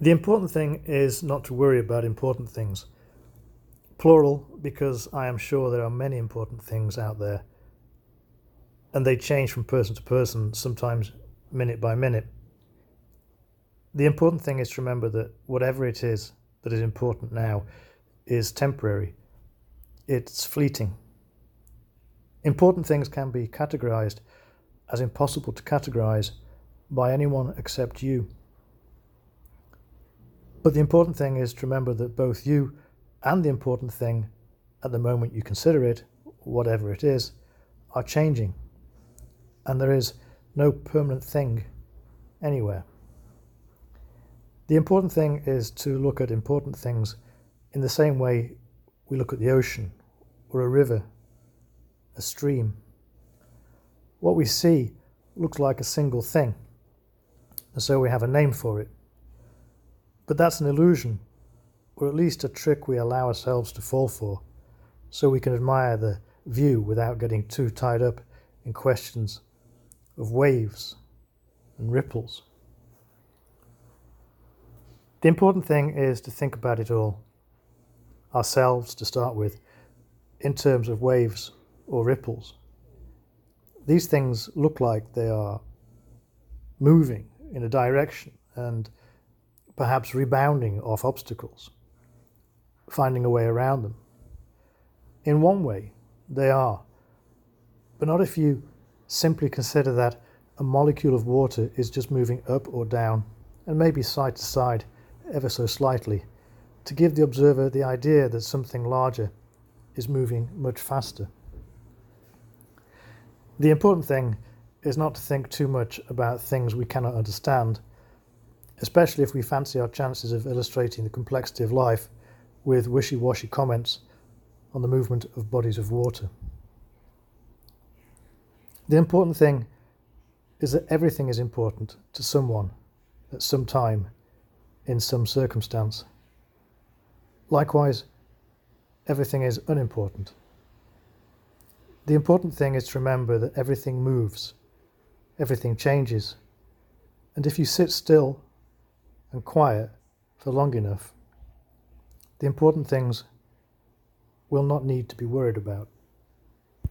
The important thing is not to worry about important things. Plural, because I am sure there are many important things out there, and they change from person to person, sometimes minute by minute. The important thing is to remember that whatever it is that is important now is temporary, it's fleeting. Important things can be categorized as impossible to categorize by anyone except you. But the important thing is to remember that both you and the important thing at the moment you consider it, whatever it is, are changing. And there is no permanent thing anywhere. The important thing is to look at important things in the same way we look at the ocean or a river, a stream. What we see looks like a single thing, and so we have a name for it. But that's an illusion, or at least a trick we allow ourselves to fall for, so we can admire the view without getting too tied up in questions of waves and ripples. The important thing is to think about it all, ourselves to start with, in terms of waves or ripples. These things look like they are moving in a direction and perhaps rebounding off obstacles, finding a way around them. In one way, they are, but not if you simply consider that a molecule of water is just moving up or down, and maybe side to side ever so slightly, to give the observer the idea that something larger is moving much faster. The important thing is not to think too much about things we cannot understand especially if we fancy our chances of illustrating the complexity of life with wishy washy comments on the movement of bodies of water. The important thing is that everything is important to someone at some time in some circumstance. Likewise, everything is unimportant. The important thing is to remember that everything moves, everything changes, and if you sit still and quiet for long enough, the important things will not need to be worried about.